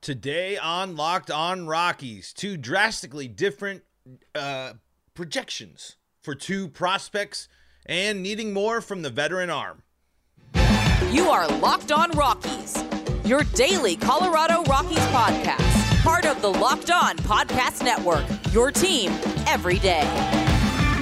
Today on Locked On Rockies, two drastically different uh, projections for two prospects and needing more from the veteran arm. You are Locked On Rockies, your daily Colorado Rockies podcast, part of the Locked On Podcast Network, your team every day.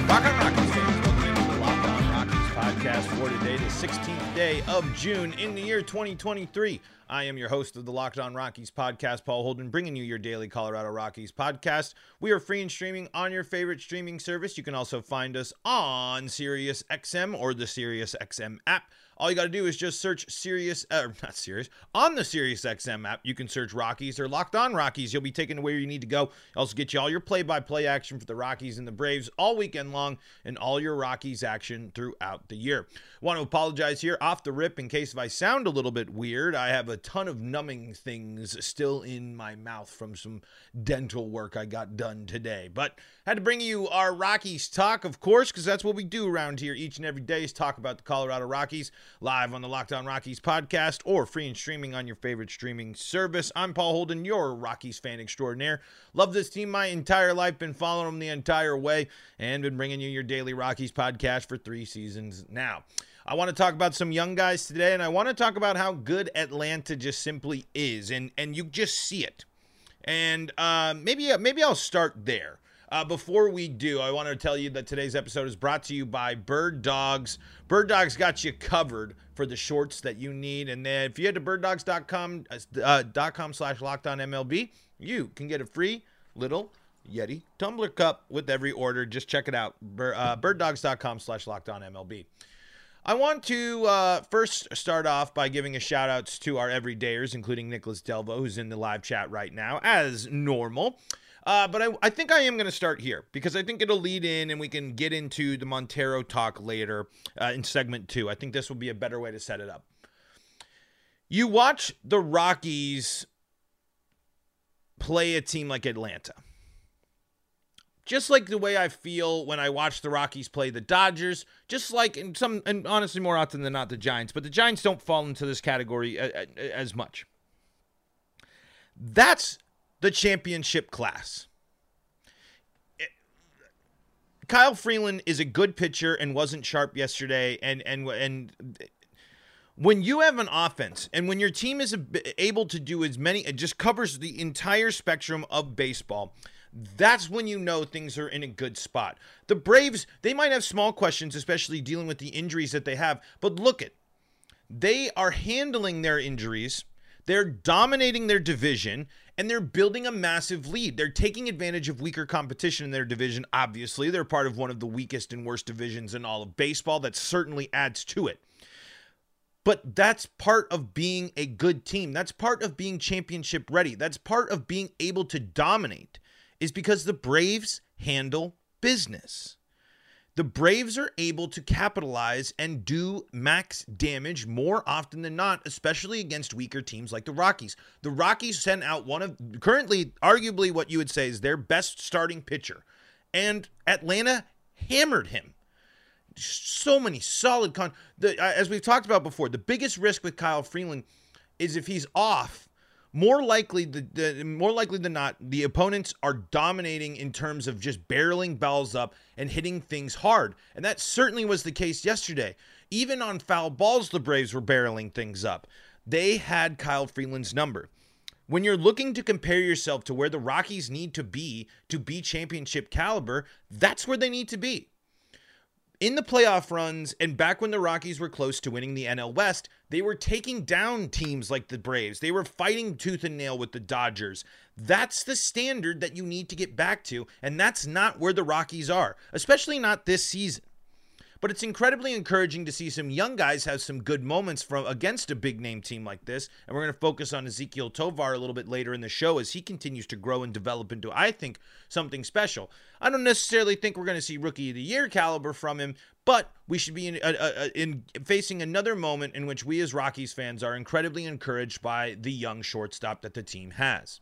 Locked On Rockies fans, welcome to the Locked On Rockies podcast for today, the 16th day of June in the year 2023. I am your host of the Locked On Rockies podcast, Paul Holden, bringing you your daily Colorado Rockies podcast. We are free and streaming on your favorite streaming service. You can also find us on SiriusXM or the SiriusXM app. All you got to do is just search Sirius, uh, not Sirius, on the Sirius XM app. You can search Rockies or Locked On Rockies. You'll be taken to where you need to go. Also get you all your play-by-play action for the Rockies and the Braves all weekend long, and all your Rockies action throughout the year. Want to apologize here off the rip in case if I sound a little bit weird. I have a ton of numbing things still in my mouth from some dental work I got done today, but had to bring you our Rockies talk, of course, because that's what we do around here each and every day is talk about the Colorado Rockies live on the Locked On Rockies podcast or free and streaming on your favorite streaming service. I'm Paul Holden, your Rockies fan extraordinaire. Love this team my entire life, been following them the entire way, and been bringing you your daily Rockies podcast for three seasons now. I want to talk about some young guys today, and I want to talk about how good Atlanta just simply is, and and you just see it. And uh, maybe maybe I'll start there. Uh, before we do, I want to tell you that today's episode is brought to you by Bird Dogs. Bird Dogs got you covered for the shorts that you need. And then if you head to birddogs.com uh, dot com slash locked on MLB, you can get a free little Yeti tumbler cup with every order. Just check it out. Uh, birddogs.com slash locked on MLB. I want to uh, first start off by giving a shout outs to our everydayers, including Nicholas Delvo, who's in the live chat right now, as normal. Uh, but I, I think I am going to start here because I think it'll lead in and we can get into the Montero talk later uh, in segment two. I think this will be a better way to set it up. You watch the Rockies play a team like Atlanta. Just like the way I feel when I watch the Rockies play the Dodgers, just like in some, and honestly, more often than not, the Giants, but the Giants don't fall into this category as much. That's the championship class. Kyle Freeland is a good pitcher and wasn't sharp yesterday and and and when you have an offense and when your team is able to do as many it just covers the entire spectrum of baseball that's when you know things are in a good spot. The Braves, they might have small questions, especially dealing with the injuries that they have, but look at they are handling their injuries. They're dominating their division and they're building a massive lead. They're taking advantage of weaker competition in their division. Obviously, they're part of one of the weakest and worst divisions in all of baseball. That certainly adds to it. But that's part of being a good team. That's part of being championship ready. That's part of being able to dominate, is because the Braves handle business the Braves are able to capitalize and do max damage more often than not, especially against weaker teams like the Rockies. The Rockies sent out one of currently, arguably, what you would say is their best starting pitcher, and Atlanta hammered him. So many solid con. The, uh, as we've talked about before, the biggest risk with Kyle Freeland is if he's off more likely the, the, more likely than not the opponents are dominating in terms of just barreling balls up and hitting things hard. And that certainly was the case yesterday. Even on foul balls the braves were barreling things up. They had kyle freeland's number. When you're looking to compare yourself to where the rockies need to be to be championship caliber that's where they need to be in the playoff runs and back when the Rockies were close to winning the NL West, they were taking down teams like the Braves. They were fighting tooth and nail with the Dodgers. That's the standard that you need to get back to, and that's not where the Rockies are, especially not this season. But it's incredibly encouraging to see some young guys have some good moments from against a big name team like this. And we're going to focus on Ezequiel Tovar a little bit later in the show as he continues to grow and develop into, I think, something special. I don't necessarily think we're going to see rookie of the year caliber from him, but we should be in, uh, uh, in, facing another moment in which we as Rockies fans are incredibly encouraged by the young shortstop that the team has.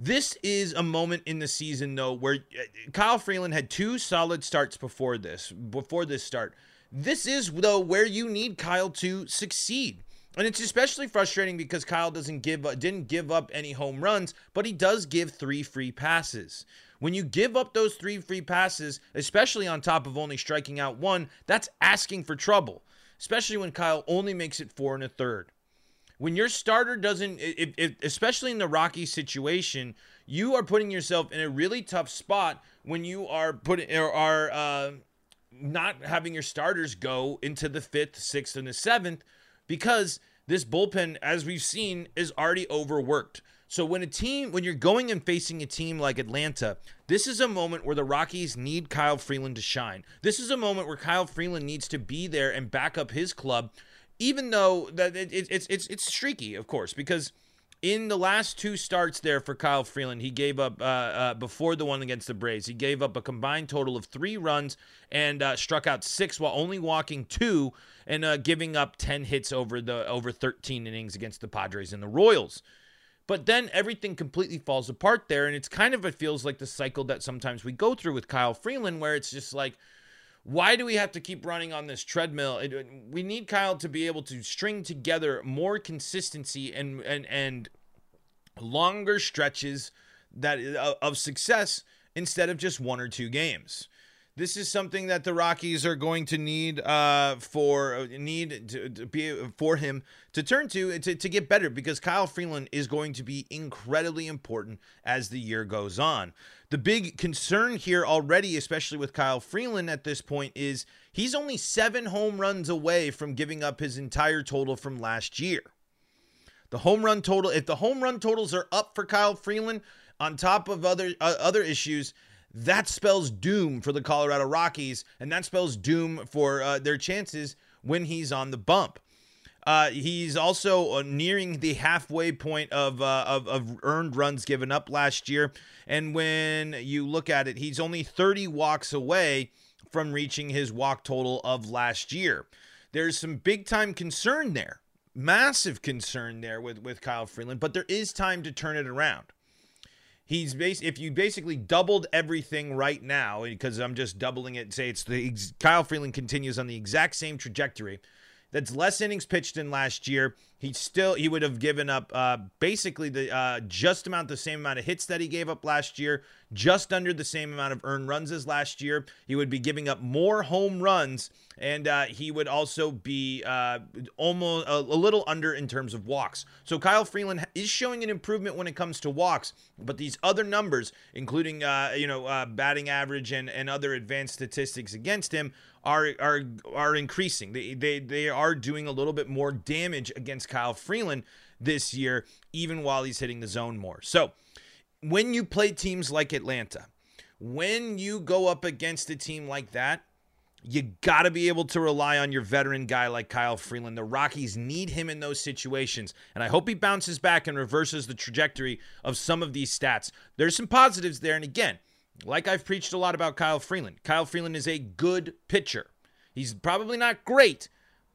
This is a moment in the season though where uh, Kyle Freeland had two solid starts before this, before this start. This is though where you need Kyle to succeed. and it's especially frustrating because Kyle doesn't give didn't give up any home runs, but he does give three free passes. When you give up those three free passes, especially on top of only striking out one, that's asking for trouble. Especially when Kyle only makes it four and a third. When your starter doesn't, if, if, especially in the Rocky situation, you are putting yourself in a really tough spot when you are putting or are uh, not having your starters go into the fifth, sixth, and the seventh because this bullpen, as we've seen, is already overworked. So when a team, when you're going and facing a team like Atlanta, this is a moment where the Rockies need Kyle Freeland to shine. This is a moment where Kyle Freeland needs to be there and back up his club, even though that it, it, it's it's it's streaky, of course, because in the last two starts there for Kyle Freeland, he gave up uh, uh, before the one against the Braves. He gave up a combined total of three runs and uh, struck out six while only walking two and uh, giving up ten hits over the over 13 innings against the Padres and the Royals. But then everything completely falls apart there, and it's kind of it feels like the cycle that sometimes we go through with Kyle Freeland, where it's just like why do we have to keep running on this treadmill? It, we need Kyle to be able to string together more consistency and and and longer stretches that uh, of success instead of just one or two games. This is something that the Rockies are going to need uh, for uh, need to, to, be for him to turn to, to to get better because Kyle Freeland is going to be incredibly important as the year goes on. The big concern here already, especially with Kyle Freeland at this point, is he's only seven home runs away from giving up his entire total from last year. The home run total, if the home run totals are up for Kyle Freeland, on top of other uh, other issues, that spells doom for the Colorado Rockies, and that spells doom for uh, their chances when he's on the bump. Uh, he's also uh, nearing the halfway point of, uh, of, of earned runs given up last year, and when you look at it, he's only 30 walks away from reaching his walk total of last year. There's some big time concern there, massive concern there with with Kyle Freeland, but there is time to turn it around. He's bas- if you basically doubled everything right now because I'm just doubling it. Say it's the Kyle Freeland continues on the exact same trajectory. That's less innings pitched than last year. He still he would have given up uh, basically the uh, just amount the same amount of hits that he gave up last year, just under the same amount of earned runs as last year. He would be giving up more home runs, and uh, he would also be uh, almost a, a, little under in terms of walks. So Kyle Freeland is showing an improvement when it comes to walks, but these other numbers, including uh, you know uh, batting average and and other advanced statistics against him, are are are increasing. They they they are doing a little bit more damage against Kyle Freeland this year, even while he's hitting the zone more. So when you play teams like Atlanta, when you go up against a team like that, you got to be able to rely on your veteran guy like Kyle Freeland. The Rockies need him in those situations, and I hope he bounces back and reverses the trajectory of some of these stats. There's some positives there, and again, like I've preached a lot about Kyle Freeland, Kyle Freeland is a good pitcher. He's probably not great,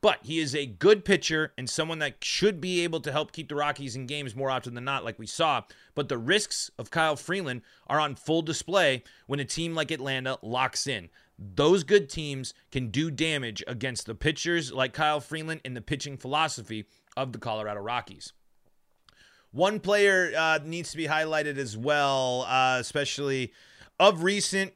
but he is a good pitcher and someone that should be able to help keep the Rockies in games more often than not, like we saw. But the risks of Kyle Freeland are on full display when a team like Atlanta locks in. Those good teams can do damage against the pitchers like Kyle Freeland and the pitching philosophy of the Colorado Rockies. One player uh, needs to be highlighted as well, uh, especially of recent.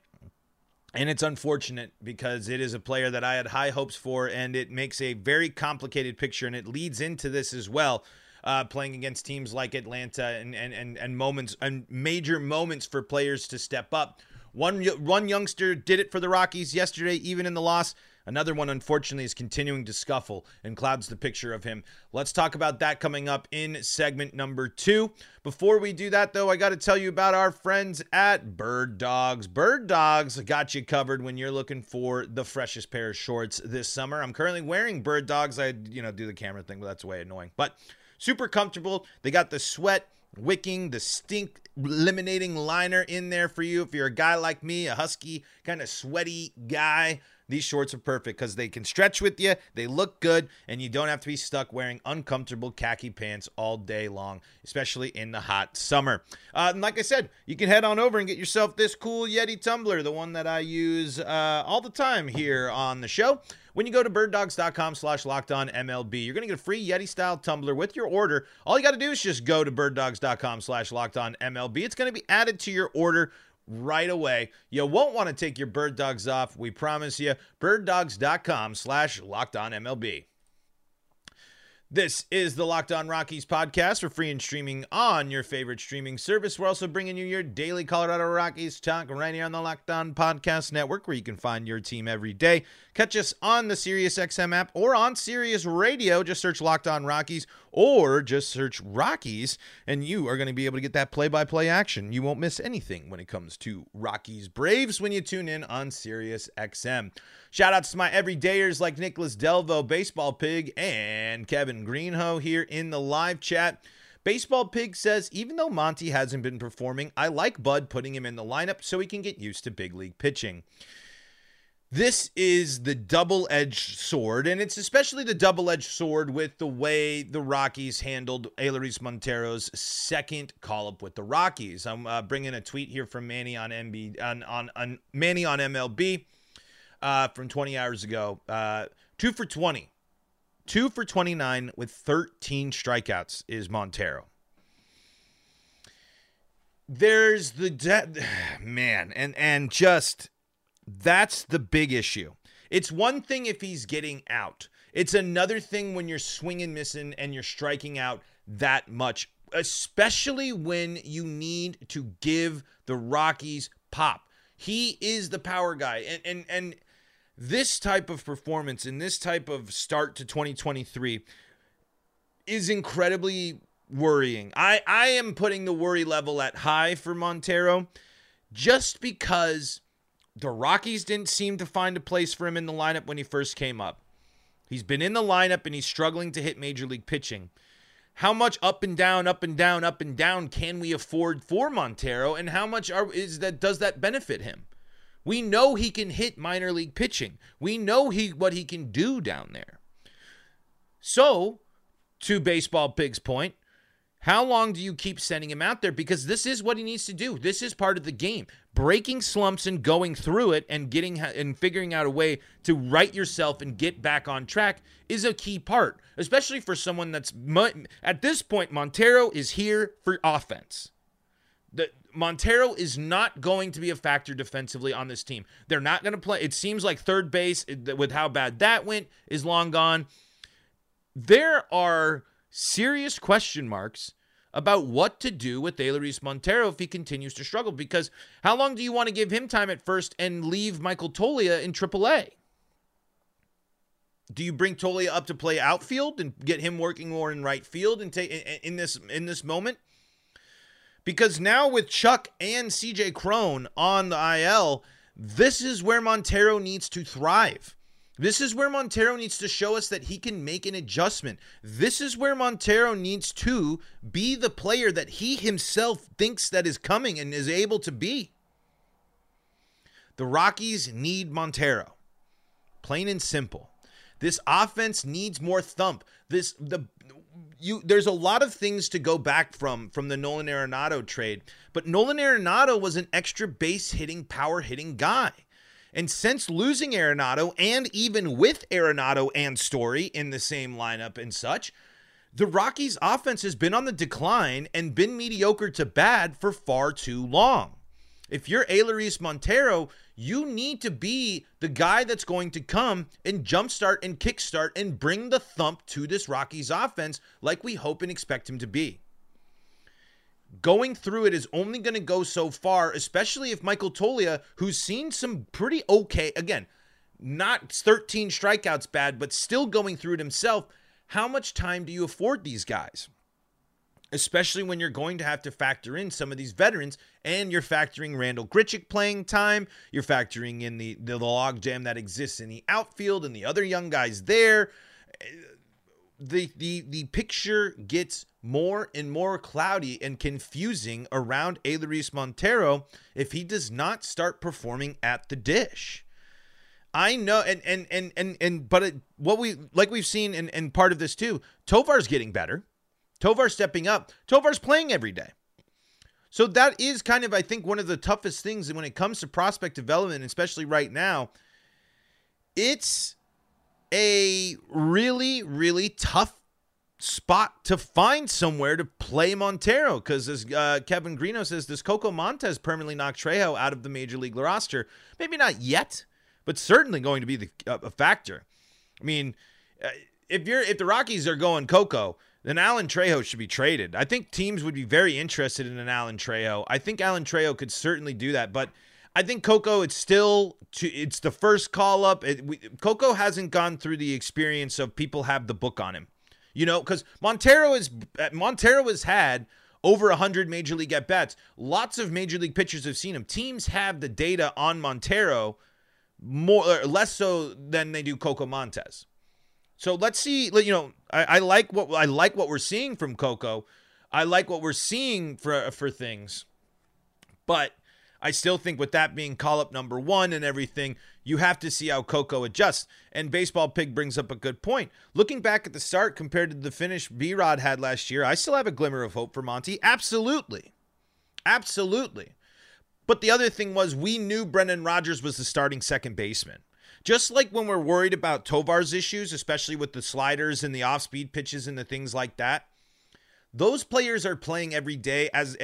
And it's unfortunate because it is a player that I had high hopes for, and it makes a very complicated picture, and it leads into this as well. Uh, playing against teams like Atlanta and, and and and moments and major moments for players to step up. One one youngster did it for the Rockies yesterday, even in the loss. Another one, unfortunately, is continuing to scuffle and clouds the picture of him. Let's talk about that coming up in segment number two. Before we do that, though, I got to tell you about our friends at Bird Dogs. Bird Dogs got you covered when you're looking for the freshest pair of shorts this summer. I'm currently wearing Bird Dogs. I, you know, do the camera thing, but that's way annoying. But super comfortable. They got the sweat wicking, the stink eliminating liner in there for you. If you're a guy like me, a husky, kind of sweaty guy, these shorts are perfect because they can stretch with you, they look good, and you don't have to be stuck wearing uncomfortable khaki pants all day long, especially in the hot summer. Uh, and like I said, you can head on over and get yourself this cool Yeti tumbler, the one that I use uh, all the time here on the show. When you go to birddogs.com slash locked on MLB, you're going to get a free Yeti style tumbler with your order. All you got to do is just go to birddogs.com slash locked on MLB. It's going to be added to your order right away. You won't want to take your bird dogs off. We promise you. Birddogs.com slash locked on MLB. This is the Locked On Rockies podcast for free and streaming on your favorite streaming service. We're also bringing you your daily Colorado Rockies talk right here on the Locked On Podcast Network, where you can find your team every day. Catch us on the SiriusXM app or on Sirius Radio. Just search Locked On Rockies or just search Rockies, and you are going to be able to get that play by play action. You won't miss anything when it comes to Rockies Braves when you tune in on SiriusXM. Shout outs to my everydayers like Nicholas Delvo, Baseball Pig, and Kevin Greenho here in the live chat. Baseball Pig says, even though Monty hasn't been performing, I like Bud putting him in the lineup so he can get used to big league pitching. This is the double edged sword, and it's especially the double edged sword with the way the Rockies handled Elehuris Montero's second call up with the Rockies. I'm uh, bringing a tweet here from Manny on MB on, on, on Manny on MLB uh, from 20 hours ago. Uh, two for 20. Two for 29 with 13 strikeouts is Montero. There's the de- man, and and just that's the big issue. It's one thing if he's getting out. It's another thing when you're swinging, missing, and you're striking out that much, especially when you need to give the Rockies pop. He is the power guy, and and and this type of performance and this type of start to 2023 is incredibly worrying. I, I am putting the worry level at high for Montero just because the Rockies didn't seem to find a place for him in the lineup when he first came up. He's been in the lineup and he's struggling to hit major league pitching. How much up and down, up and down, up and down can we afford for Montero, and how much are, is that does that benefit him? We know he can hit minor league pitching. We know he what he can do down there. So, to baseball pig's point, how long do you keep sending him out there? Because this is what he needs to do. This is part of the game. Breaking slumps and going through it and getting and figuring out a way to right yourself and get back on track is a key part, especially for someone that's at this point Montero is here for offense. The Montero is not going to be a factor defensively on this team. They're not going to play. It seems like third base, with how bad that went, is long gone. There are serious question marks about what to do with Elehuris Montero if he continues to struggle. Because how long do you want to give him time at first and leave Michael Toglia in AAA? Do you bring Toglia up to play outfield and get him working more in right field and take in this in this moment? Because now with Chuck and CJ Cron on the IL, this is where Montero needs to thrive. This is where Montero needs to show us that he can make an adjustment. This is where Montero needs to be the player that he himself thinks that is coming and is able to be. The Rockies need Montero. Plain and simple. This offense needs more thump. This the you there's a lot of things to go back from from the Nolan Arenado trade, but Nolan Arenado was an extra base hitting, power hitting guy. And since losing Arenado, and even with Arenado and Story in the same lineup and such, the Rockies' offense has been on the decline and been mediocre to bad for far too long. If you're Elehuris Montero, you need to be the guy that's going to come and jumpstart and kickstart and bring the thump to this Rockies offense like we hope and expect him to be. Going through it is only going to go so far, especially if Michael Toglia, who's seen some pretty okay, again, not 13 strikeouts bad, but still going through it himself. How much time do you afford these guys? especially when you're going to have to factor in some of these veterans and you're factoring Randall Grichuk playing time, you're factoring in the, the log jam that exists in the outfield and the other young guys there. The the the picture gets more and more cloudy and confusing around Elehuris Montero if he does not start performing at the dish. I know, and and and and and but it, what we like we've seen, and and part of this too, Tovar's getting better. Tovar's stepping up. Tovar's playing every day. So that is kind of, I think, one of the toughest things when it comes to prospect development, especially right now. It's a really, really tough spot to find somewhere to play Montero because, as uh, Kevin Greeno says, does Coco Montes permanently knock Trejo out of the major league roster? Maybe not yet, but certainly going to be the, uh, a factor. I mean, uh, if you're if the Rockies are going Coco, then Alan Trejo should be traded. I think teams would be very interested in an Alan Trejo. I think Alan Trejo could certainly do that, but I think Coco, it's still to, it's the first call up. It, we, Coco hasn't gone through the experience of people have the book on him, you know, because Montero is Montero has had over 100 major league at bats. Lots of major league pitchers have seen him. Teams have the data on Montero more less so than they do Coco Montes. So let's see. You know, I, I like what I like what we're seeing from Coco. I like what we're seeing for for things, but I still think with that being call up number one and everything, you have to see how Coco adjusts. And Baseball Pig brings up a good point. Looking back at the start compared to the finish B Rod had last year, I still have a glimmer of hope for Monty. Absolutely. Absolutely. But the other thing was, we knew Brendan Rodgers was the starting second baseman. Just like when we're worried about Tovar's issues, especially with the sliders and the off speed pitches and the things like that, those players are playing every day as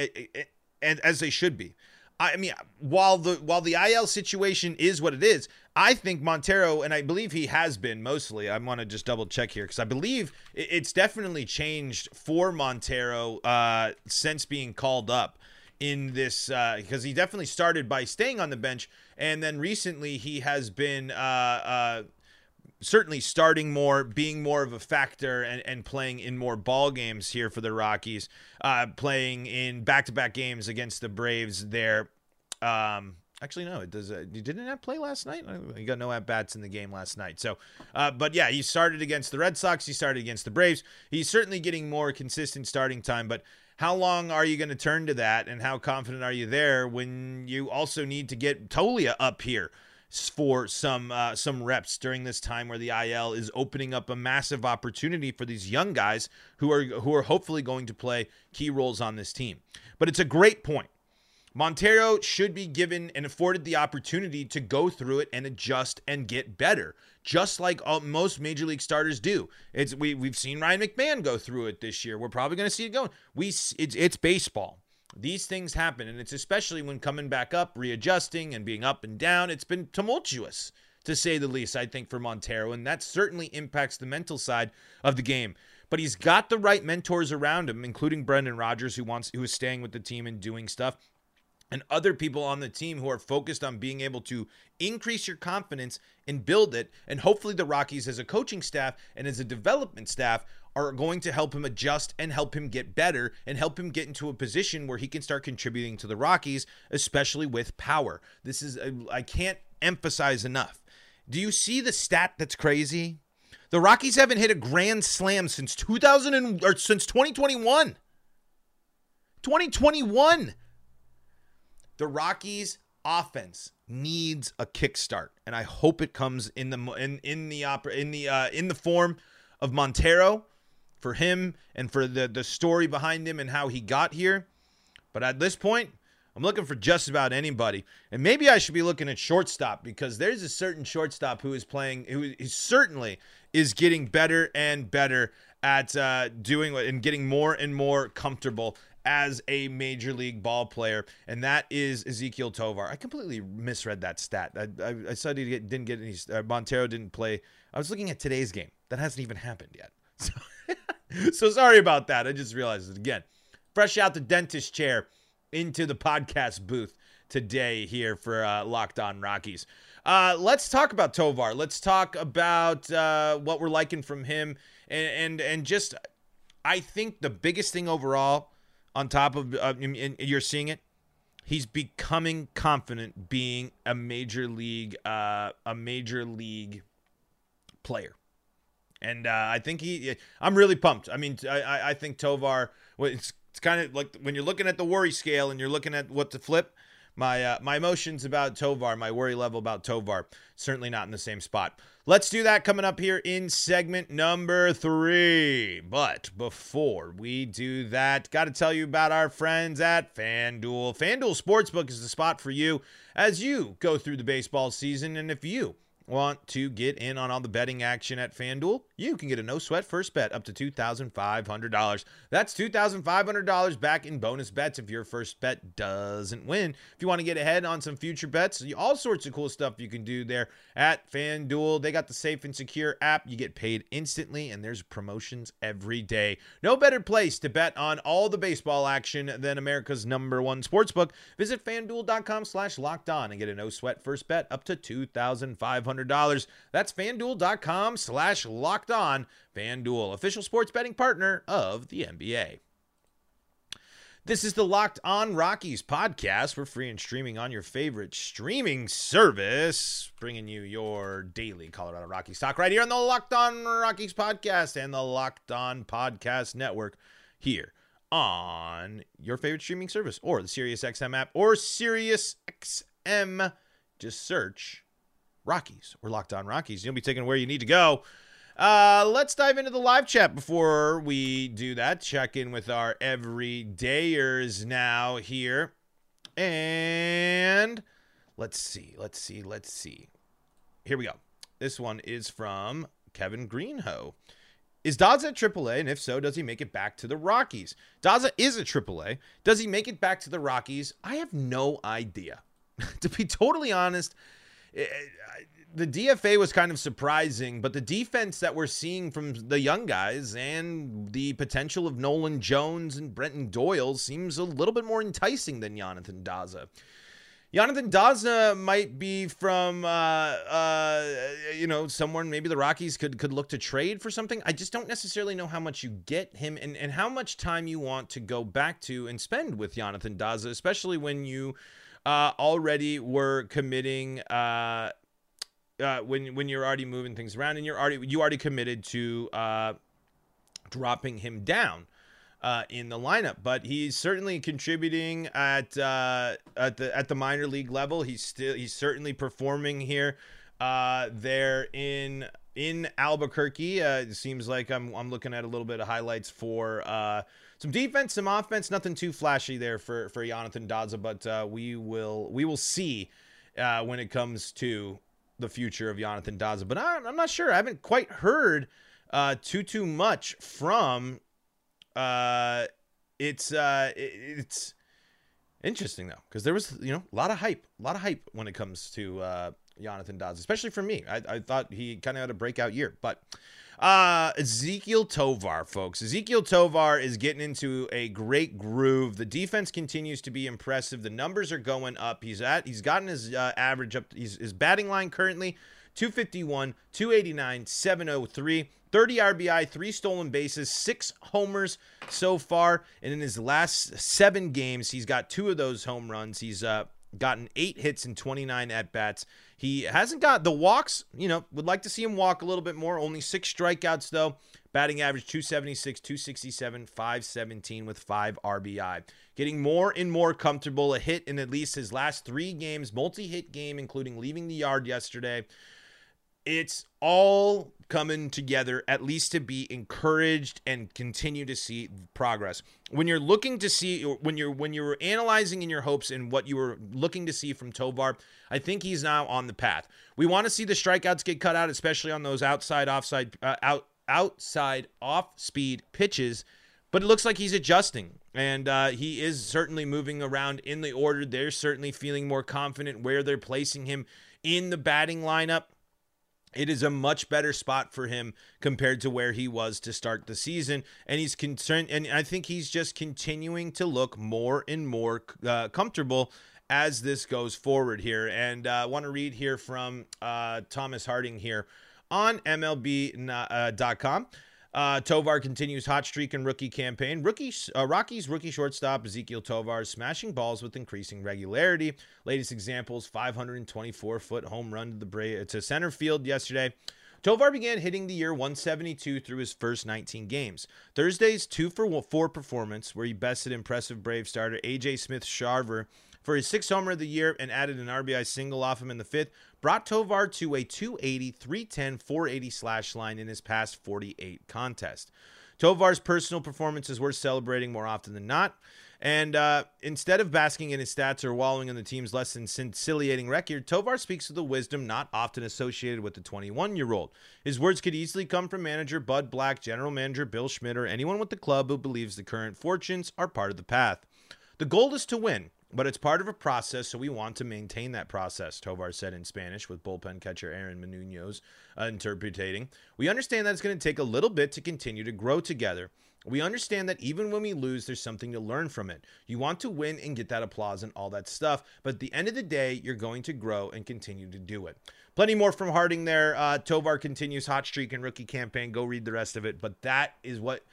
and as they should be. I mean, while the while the IL situation is what it is, I think Montero, and I believe he has been mostly. I want to just double check here because I believe it's definitely changed for Montero uh, since being called up in this because uh, he definitely started by staying on the bench, and then recently he has been uh, uh, certainly starting more, being more of a factor, and, and playing in more ball games here for the Rockies, uh, playing in back to back games against the Braves there. Um, Actually, no. It does. Uh, you didn't have play last night. He got no at bats in the game last night. So, uh, but yeah, he started against the Red Sox. He started against the Braves. He's certainly getting more consistent starting time. But how long are you going to turn to that, and how confident are you there when you also need to get Toglia up here? For some uh, some reps during this time where the IL is opening up a massive opportunity for these young guys who are who are hopefully going to play key roles on this team. But it's a great point. Montero should be given and afforded the opportunity to go through it and adjust and get better, just like all, most major league starters do. It's we we've seen Ryan McMahon go through it this year. We're probably going to see it going. We it's it's baseball. These things happen, and it's especially when coming back up, readjusting, and being up and down. It's been tumultuous, to say the least, I think, for Montero, and that certainly impacts the mental side of the game. But he's got the right mentors around him, including Brendan Rodgers, who wants who is staying with the team and doing stuff and other people on the team who are focused on being able to increase your confidence and build it. And hopefully, the Rockies, as a coaching staff and as a development staff, are going to help him adjust and help him get better and help him get into a position where he can start contributing to the Rockies, especially with power. This is, I can't emphasize enough. Do you see the stat that's crazy? The Rockies haven't hit a grand slam since 2000 and, or since 2021. 2021. The Rockies offense needs a kickstart, and I hope it comes in the in in the opera in the uh, in the form of Montero for him and for the the story behind him and how he got here. But at this point, I'm looking for just about anybody, and maybe I should be looking at shortstop because there's a certain shortstop who is playing who is certainly is getting better and better at uh, doing and getting more and more comfortable as a major league ball player, and that is Ezequiel Tovar. I completely misread that stat. I, I, I said he didn't get any. Uh, Montero didn't play. I was looking at today's game. That hasn't even happened yet. So, so sorry about that. I just realized it again. Fresh out the dentist chair into the podcast booth today here for uh, Locked On Rockies. Uh, let's talk about Tovar. Let's talk about uh, what we're liking from him, and and and just I think the biggest thing overall on top of uh, you're seeing it he's becoming confident being a major league uh, a major league player And uh, I think he, I'm really pumped. I mean, I, I think Tovar, it's, it's kind of like when you're looking at the worry scale and you're looking at what to flip, my uh, my emotions about Tovar, my worry level about Tovar, certainly not in the same spot. Let's do that coming up here in segment number three. But before we do that, got to tell you about our friends at FanDuel. FanDuel Sportsbook is the spot for you as you go through the baseball season, and if you Want to get in on all the betting action at FanDuel? You can get a no sweat first bet up to $2,500. That's $2,500 back in bonus bets if your first bet doesn't win. If you want to get ahead on some future bets, all sorts of cool stuff you can do there at FanDuel. They got the safe and secure app. You get paid instantly, and there's promotions every day. No better place to bet on all the baseball action than America's number one sportsbook. Visit fanduel.com slash locked on and get a no sweat first bet up to $2,500. That's fanduel.com slash locked on. FanDuel, official sports betting partner of the NBA. This is the Locked On Rockies podcast. We're free and streaming on your favorite streaming service, bringing you your daily Colorado Rockies talk right here on the Locked On Rockies podcast and the Locked On Podcast Network here on your favorite streaming service or the SiriusXM app or SiriusXM. Just search Rockies. We're locked on Rockies. You'll be taken where you need to go. Uh, let's dive into the live chat before we do that. Check in with our everydayers now here. And let's see, let's see, let's see. Here we go. This one is from Kevin Greenhoe. Is Daza at AAA? And if so, does he make it back to the Rockies? Daza is a AAA. Does he make it back to the Rockies? I have no idea. to be totally honest, the DFA was kind of surprising, but the defense that we're seeing from the young guys and the potential of Nolan Jones and Brenton Doyle seems a little bit more enticing than Jonathan Daza. Jonathan Daza might be from, uh, uh, you know, someone maybe the Rockies could could look to trade for something. I just don't necessarily know how much you get him and, and how much time you want to go back to and spend with Jonathan Daza, especially when you uh, already were committing uh, uh, when when you're already moving things around and you're already you already committed to uh, dropping him down uh, in the lineup. But he's certainly contributing at uh, at the at the minor league level. He's still he's certainly performing here uh, there in in Albuquerque. It seems like I'm I'm looking at a little bit of highlights for some defense, some offense. Nothing too flashy there for for Jonathan Daza, but we will we will see when it comes to the future of Jonathan Daza. But I'm, I'm not sure. I haven't quite heard uh, too too much from. Uh, it's uh, it, it's interesting though because there was you know a lot of hype, a lot of hype when it comes to uh, Jonathan Daza, especially for me. I, I thought he kind of had a breakout year, but uh, Ezequiel Tovar, folks. Ezequiel Tovar is getting into a great groove. The defense continues to be impressive. The numbers are going up. He's at he's gotten his uh, average up. He's, his batting line currently 251, 289, 703. 30 RBI, three stolen bases, six homers so far. And in his last seven games, he's got two of those home runs. He's uh, gotten eight hits in 29 at bats. He hasn't got the walks, you know, would like to see him walk a little bit more. Only six strikeouts, though. Batting average 276, 267, 517 with five RBI. Getting more and more comfortable. A hit in at least his last three games, multi hit game, including leaving the yard yesterday it's all coming together at least to be encouraged and continue to see progress. When you're looking to see when you're when you're analyzing in your hopes and what you were looking to see from tovar i think he's now on the path. We want to see the strikeouts get cut out especially on those outside offside uh, out outside off speed pitches but it looks like he's adjusting. And uh, he is certainly moving around in the order. They're certainly feeling more confident where they're placing him in the batting lineup it is a much better spot for him compared to where he was to start the season. And he's concerned and i think he's just continuing to look more and more uh, comfortable as this goes forward here. And uh, i want to read here from uh, thomas harding here on mlb.com uh, Tovar continues hot streak and rookie campaign. Rookie uh, Rockies rookie shortstop Ezequiel Tovar is smashing balls with increasing regularity. Latest examples: 524 foot home run to the Bra- to center field yesterday. Tovar began hitting the year 172 through his first 19 games. Thursday's 2 for 4 performance, where he bested impressive Brave starter AJ Smith Shawver for his sixth homer of the year and added an RBI single off him in the fifth, brought Tovar to a 280, 310, 480 slash line in his past 48 contest. Tovar's personal performance is worth celebrating more often than not. And uh, instead of basking in his stats or wallowing in the team's less than conciliating record, Tovar speaks of the wisdom not often associated with the 21 year old. His words could easily come from manager Bud Black, general manager Bill Schmidt, or anyone with the club who believes the current fortunes are part of the path. The goal is to win, but it's part of a process, so we want to maintain that process, Tovar said in Spanish, with bullpen catcher Aaron Munoz uh, interpreting. We understand that it's going to take a little bit to continue to grow together. We understand that even when we lose, there's something to learn from it. You want to win and get that applause and all that stuff, but at the end of the day, you're going to grow and continue to do it. Plenty more from Harding there. Uh, Tovar continues hot streak and rookie campaign. Go read the rest of it, but that is what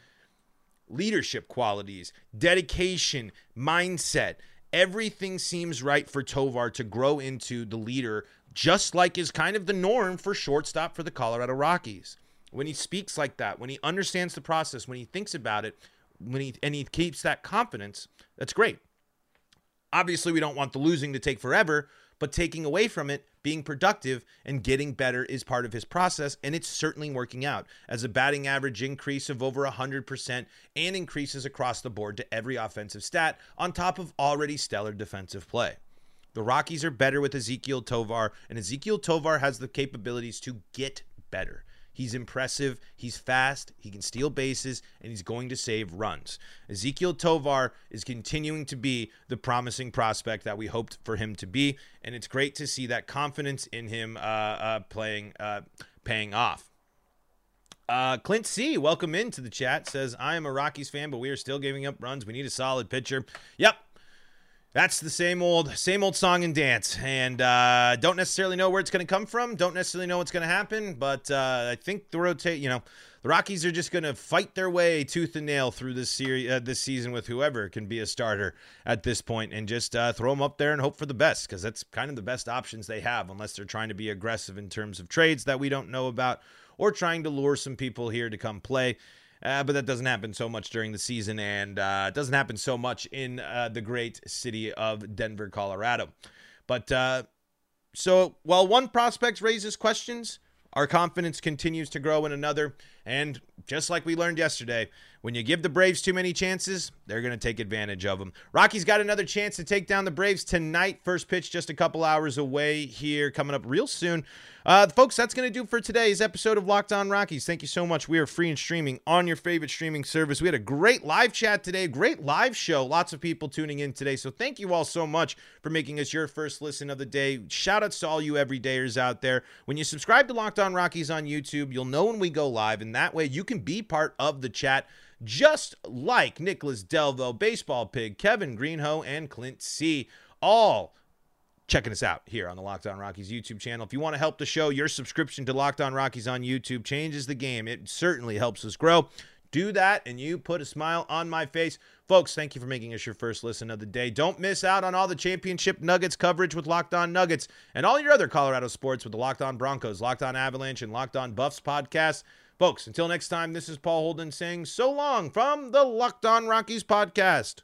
leadership qualities, dedication, mindset, everything seems right for Tovar to grow into the leader, just like is kind of the norm for shortstop for the Colorado Rockies when he speaks like that, when he understands the process, when he thinks about it, when he and he keeps that confidence, that's great. Obviously, we don't want the losing to take forever, but taking away from it, being productive and getting better is part of his process, and it's certainly working out as a batting average increase of over 100% and increases across the board to every offensive stat on top of already stellar defensive play. The Rockies are better with Ezequiel Tovar, and Ezequiel Tovar has the capabilities to get better. He's impressive. He's fast. He can steal bases, and he's going to save runs. Ezequiel Tovar is continuing to be the promising prospect that we hoped for him to be, and it's great to see that confidence in him uh, uh, playing, uh, paying off. Uh, Clint C, welcome into the chat. Says I am a Rockies fan, but we are still giving up runs. We need a solid pitcher. Yep, that's the same old same old song and dance. And uh, don't necessarily know where it's going to come from. Don't necessarily know what's going to happen. But uh, i think the rotate you know the rockies are just going to fight their way tooth and nail through this series uh, this season with whoever can be a starter at this point and just uh, throw them up there and hope for the best because that's kind of the best options they have unless they're trying to be aggressive in terms of trades that we don't know about or trying to lure some people here to come play uh, but that doesn't happen so much during the season, and uh, it doesn't happen so much in uh, the great city of Denver, Colorado. But uh, so while one prospect raises questions, our confidence continues to grow in another. And just like we learned yesterday, when you give the Braves too many chances, they're going to take advantage of them. Rockies got another chance to take down the Braves tonight. First pitch just a couple hours away here, coming up real soon. Uh, folks, that's going to do for today's episode of Locked On Rockies. Thank you so much. We are free and streaming on your favorite streaming service. We had a great live chat today, great live show. Lots of people tuning in today. So thank you all so much for making us your first listen of the day. Shout outs to all you everydayers out there. When you subscribe to Locked On Rockies on YouTube, you'll know when we go live, and that way you can be part of the chat just like Nicholas Delvo, Baseball Pig, Kevin Greenhoe, and Clint C. All checking us out here on the Locked On Rockies YouTube channel. If you want to help the show, your subscription to Locked On Rockies on YouTube changes the game. It certainly helps us grow. Do that, and you put a smile on my face. Folks, thank you for making us your first listen of the day. Don't miss out on all the championship Nuggets coverage with Locked On Nuggets and all your other Colorado sports with the Locked On Broncos, Locked On Avalanche, and Locked On Buffs podcasts. Folks, until next time, this is Paul Holden saying so long from the Locked On Rockies podcast.